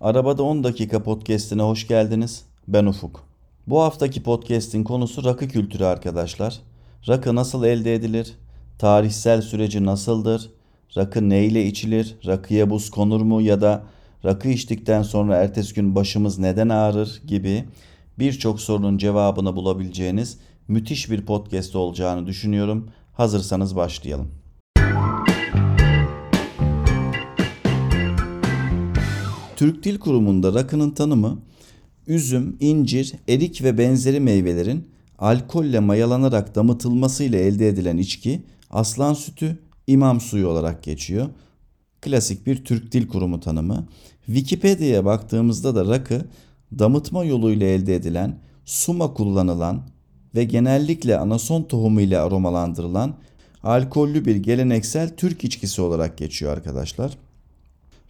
Arabada 10 dakika podcast'ine hoş geldiniz. Ben Ufuk. Bu haftaki podcast'in konusu rakı kültürü arkadaşlar. Rakı nasıl elde edilir? Tarihsel süreci nasıldır? Rakı neyle içilir? Rakıya buz konur mu ya da rakı içtikten sonra ertesi gün başımız neden ağrır gibi birçok sorunun cevabını bulabileceğiniz müthiş bir podcast olacağını düşünüyorum. Hazırsanız başlayalım. Türk Dil Kurumu'nda rakının tanımı üzüm, incir, erik ve benzeri meyvelerin alkolle mayalanarak damıtılmasıyla elde edilen içki aslan sütü, imam suyu olarak geçiyor. Klasik bir Türk Dil Kurumu tanımı. Wikipedia'ya baktığımızda da rakı damıtma yoluyla elde edilen, suma kullanılan ve genellikle anason tohumu ile aromalandırılan alkollü bir geleneksel Türk içkisi olarak geçiyor arkadaşlar.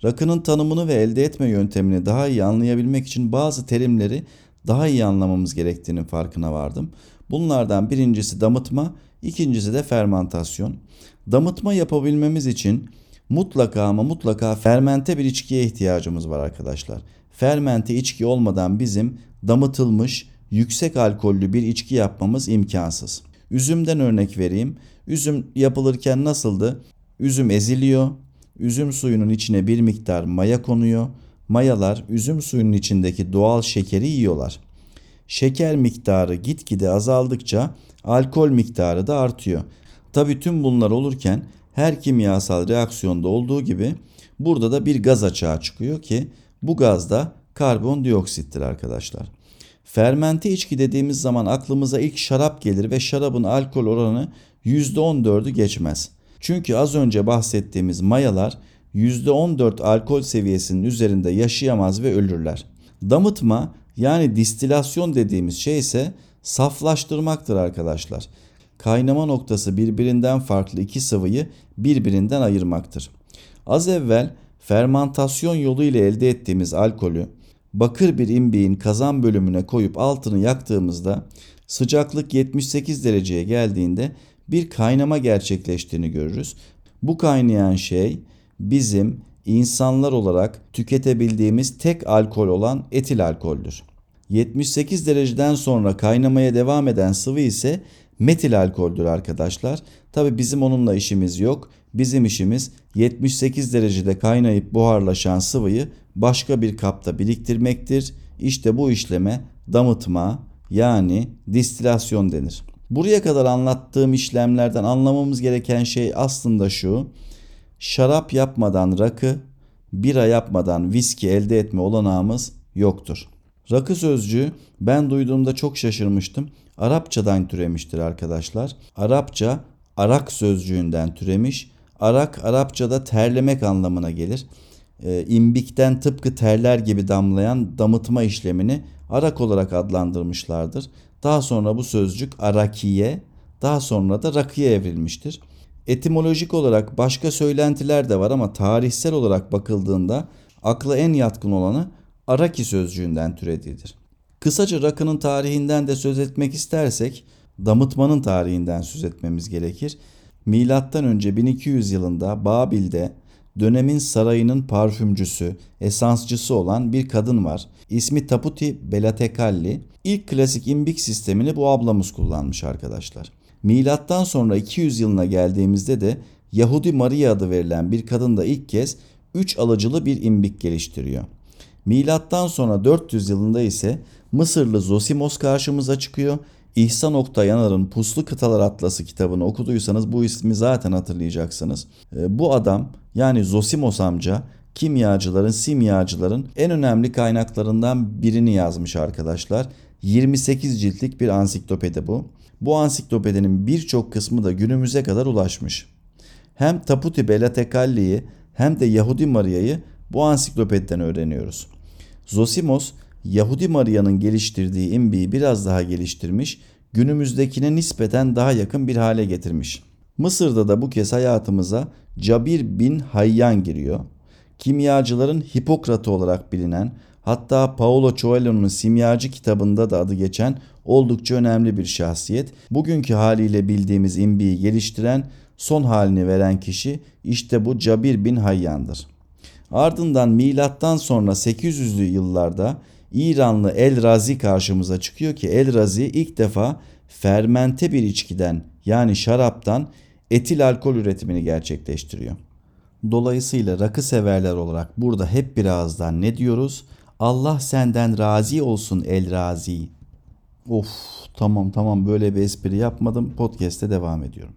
Rakının tanımını ve elde etme yöntemini daha iyi anlayabilmek için bazı terimleri daha iyi anlamamız gerektiğinin farkına vardım. Bunlardan birincisi damıtma, ikincisi de fermentasyon. Damıtma yapabilmemiz için mutlaka ama mutlaka fermente bir içkiye ihtiyacımız var arkadaşlar. Fermente içki olmadan bizim damıtılmış yüksek alkollü bir içki yapmamız imkansız. Üzümden örnek vereyim. Üzüm yapılırken nasıldı? Üzüm eziliyor, üzüm suyunun içine bir miktar maya konuyor. Mayalar üzüm suyunun içindeki doğal şekeri yiyorlar. Şeker miktarı gitgide azaldıkça alkol miktarı da artıyor. Tabi tüm bunlar olurken her kimyasal reaksiyonda olduğu gibi burada da bir gaz açığa çıkıyor ki bu gaz da karbondioksittir arkadaşlar. Fermente içki dediğimiz zaman aklımıza ilk şarap gelir ve şarabın alkol oranı %14'ü geçmez. Çünkü az önce bahsettiğimiz mayalar %14 alkol seviyesinin üzerinde yaşayamaz ve ölürler. Damıtma yani distilasyon dediğimiz şey ise saflaştırmaktır arkadaşlar. Kaynama noktası birbirinden farklı iki sıvıyı birbirinden ayırmaktır. Az evvel fermantasyon yolu ile elde ettiğimiz alkolü bakır bir imbiğin kazan bölümüne koyup altını yaktığımızda sıcaklık 78 dereceye geldiğinde bir kaynama gerçekleştiğini görürüz. Bu kaynayan şey bizim insanlar olarak tüketebildiğimiz tek alkol olan etil alkoldür. 78 dereceden sonra kaynamaya devam eden sıvı ise metil alkoldür arkadaşlar. Tabi bizim onunla işimiz yok. Bizim işimiz 78 derecede kaynayıp buharlaşan sıvıyı başka bir kapta biriktirmektir. İşte bu işleme damıtma yani distilasyon denir. Buraya kadar anlattığım işlemlerden anlamamız gereken şey aslında şu. Şarap yapmadan rakı, bira yapmadan viski elde etme olanağımız yoktur. Rakı sözcüğü ben duyduğumda çok şaşırmıştım. Arapçadan türemiştir arkadaşlar. Arapça arak sözcüğünden türemiş. Arak Arapçada terlemek anlamına gelir. E, imbikten tıpkı terler gibi damlayan damıtma işlemini arak olarak adlandırmışlardır. Daha sonra bu sözcük arakiye, daha sonra da rakıya evrilmiştir. Etimolojik olarak başka söylentiler de var ama tarihsel olarak bakıldığında akla en yatkın olanı araki sözcüğünden türediğidir. Kısaca rakının tarihinden de söz etmek istersek damıtmanın tarihinden söz etmemiz gerekir. Milattan önce 1200 yılında Babil'de dönemin sarayının parfümcüsü, esansçısı olan bir kadın var. İsmi Taputi Belatekalli. İlk klasik imbik sistemini bu ablamız kullanmış arkadaşlar. Milattan sonra 200 yılına geldiğimizde de Yahudi Maria adı verilen bir kadın da ilk kez 3 alıcılı bir imbik geliştiriyor. Milattan sonra 400 yılında ise Mısırlı Zosimos karşımıza çıkıyor. İhsan Oktay Yanar'ın Puslu Kıtalar Atlası kitabını okuduysanız bu ismi zaten hatırlayacaksınız. Ee, bu adam yani Zosimos amca kimyacıların, simyacıların en önemli kaynaklarından birini yazmış arkadaşlar. 28 ciltlik bir ansiklopedi bu. Bu ansiklopedinin birçok kısmı da günümüze kadar ulaşmış. Hem Taputi Belatekalli'yi hem de Yahudi Maria'yı bu ansiklopediden öğreniyoruz. Zosimos Yahudi Maria'nın geliştirdiği imbiyi biraz daha geliştirmiş, günümüzdekine nispeten daha yakın bir hale getirmiş. Mısır'da da bu kez hayatımıza Cabir bin Hayyan giriyor. Kimyacıların Hipokratı olarak bilinen, hatta Paolo Coelho'nun simyacı kitabında da adı geçen oldukça önemli bir şahsiyet. Bugünkü haliyle bildiğimiz imbiyi geliştiren, son halini veren kişi işte bu Cabir bin Hayyan'dır. Ardından milattan sonra 800'lü yıllarda İranlı El Razi karşımıza çıkıyor ki El Razi ilk defa fermente bir içkiden yani şaraptan etil alkol üretimini gerçekleştiriyor. Dolayısıyla rakı severler olarak burada hep bir ağızdan ne diyoruz? Allah senden razi olsun El Razi. Of tamam tamam böyle bir espri yapmadım. Podcast'te devam ediyorum.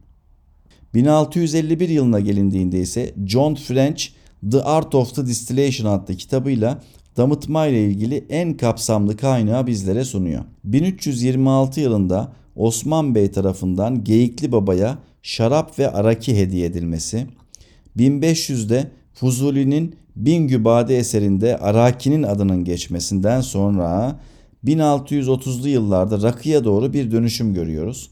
1651 yılına gelindiğinde ise John French The Art of the Distillation adlı kitabıyla damıtma ile ilgili en kapsamlı kaynağı bizlere sunuyor. 1326 yılında Osman Bey tarafından Geyikli Baba'ya şarap ve araki hediye edilmesi, 1500'de Fuzuli'nin Bingübade eserinde Araki'nin adının geçmesinden sonra 1630'lu yıllarda rakıya doğru bir dönüşüm görüyoruz.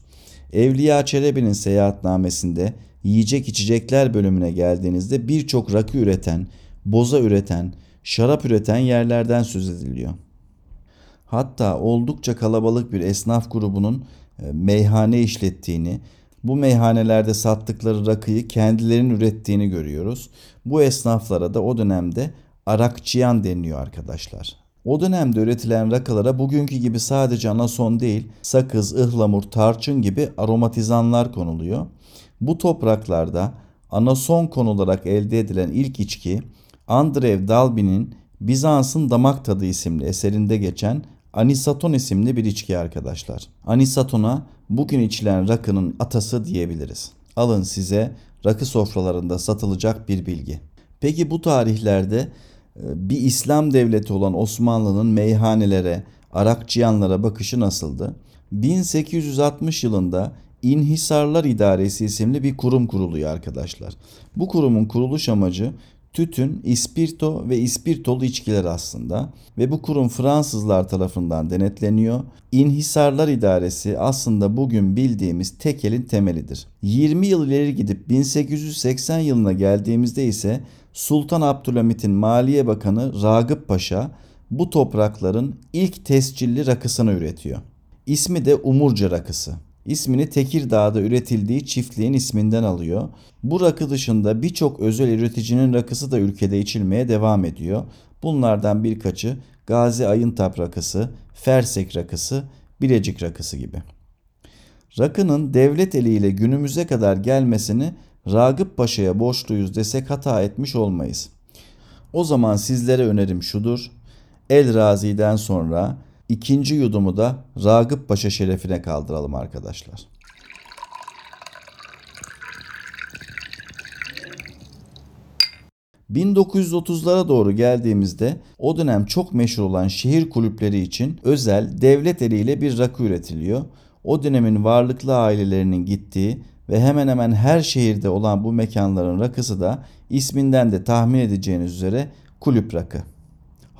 Evliya Çelebi'nin seyahatnamesinde yiyecek içecekler bölümüne geldiğinizde birçok rakı üreten, boza üreten, şarap üreten yerlerden söz ediliyor. Hatta oldukça kalabalık bir esnaf grubunun e, meyhane işlettiğini, bu meyhanelerde sattıkları rakıyı kendilerinin ürettiğini görüyoruz. Bu esnaflara da o dönemde arakçıyan deniliyor arkadaşlar. O dönemde üretilen rakılara bugünkü gibi sadece anason değil, sakız, ıhlamur, tarçın gibi aromatizanlar konuluyor. Bu topraklarda anason konularak elde edilen ilk içki Andrev Dalby'nin Bizans'ın Damak Tadı isimli eserinde geçen Anisaton isimli bir içki arkadaşlar. Anisatona bugün içilen rakının atası diyebiliriz. Alın size rakı sofralarında satılacak bir bilgi. Peki bu tarihlerde e, bir İslam devleti olan Osmanlı'nın meyhanelere, arakçıyanlara bakışı nasıldı? 1860 yılında İnhisarlar İdaresi isimli bir kurum kuruluyor arkadaşlar. Bu kurumun kuruluş amacı tütün, ispirto ve ispirtolu içkiler aslında ve bu kurum Fransızlar tarafından denetleniyor. İnhisarlar İdaresi aslında bugün bildiğimiz tekelin temelidir. 20 yıl ileri gidip 1880 yılına geldiğimizde ise Sultan Abdülhamit'in Maliye Bakanı Ragıp Paşa bu toprakların ilk tescilli rakısını üretiyor. İsmi de Umurca rakısı. İsmini Tekirdağ'da üretildiği çiftliğin isminden alıyor. Bu rakı dışında birçok özel üreticinin rakısı da ülkede içilmeye devam ediyor. Bunlardan birkaçı Gazi Ayıntap rakısı, Fersek rakısı, Bilecik rakısı gibi. Rakının devlet eliyle günümüze kadar gelmesini Ragıp Paşa'ya borçluyuz desek hata etmiş olmayız. O zaman sizlere önerim şudur. El Razi'den sonra ikinci yudumu da Ragıp Paşa şerefine kaldıralım arkadaşlar. ...1930'lara doğru geldiğimizde o dönem çok meşhur olan şehir kulüpleri için özel devlet eliyle bir rakı üretiliyor. O dönemin varlıklı ailelerinin gittiği ve hemen hemen her şehirde olan bu mekanların rakısı da isminden de tahmin edeceğiniz üzere kulüp rakı.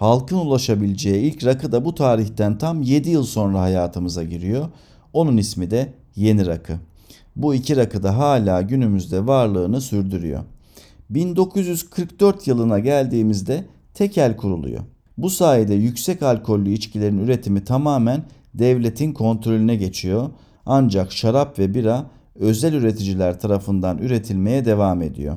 Halkın ulaşabileceği ilk rakı da bu tarihten tam 7 yıl sonra hayatımıza giriyor. Onun ismi de Yeni Rakı. Bu iki rakı da hala günümüzde varlığını sürdürüyor. 1944 yılına geldiğimizde tekel kuruluyor. Bu sayede yüksek alkollü içkilerin üretimi tamamen devletin kontrolüne geçiyor. Ancak şarap ve bira özel üreticiler tarafından üretilmeye devam ediyor.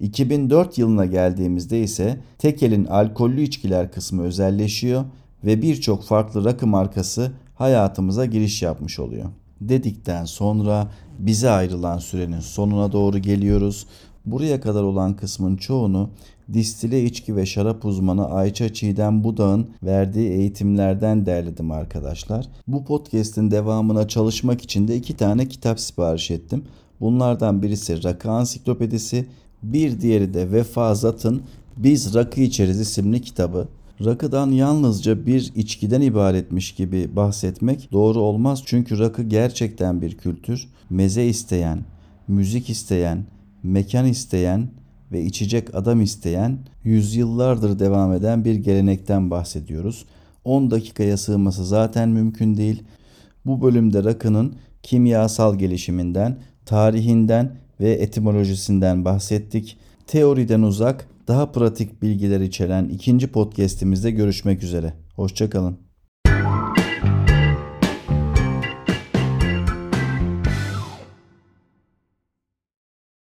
2004 yılına geldiğimizde ise Tekel'in alkollü içkiler kısmı özelleşiyor ve birçok farklı rakı markası hayatımıza giriş yapmış oluyor. Dedikten sonra bize ayrılan sürenin sonuna doğru geliyoruz. Buraya kadar olan kısmın çoğunu distile içki ve şarap uzmanı Ayça Çiğdem Budağ'ın verdiği eğitimlerden derledim arkadaşlar. Bu podcast'in devamına çalışmak için de iki tane kitap sipariş ettim. Bunlardan birisi Rakı Ansiklopedisi, bir diğeri de Vefa Zat'ın Biz Rakı İçeriz isimli kitabı. Rakıdan yalnızca bir içkiden ibaretmiş gibi bahsetmek doğru olmaz çünkü rakı gerçekten bir kültür. Meze isteyen, müzik isteyen, mekan isteyen ve içecek adam isteyen yüzyıllardır devam eden bir gelenekten bahsediyoruz. 10 dakikaya sığması zaten mümkün değil. Bu bölümde rakının kimyasal gelişiminden, tarihinden ve etimolojisinden bahsettik. Teoriden uzak, daha pratik bilgiler içeren ikinci podcast'imizde görüşmek üzere. Hoşçakalın.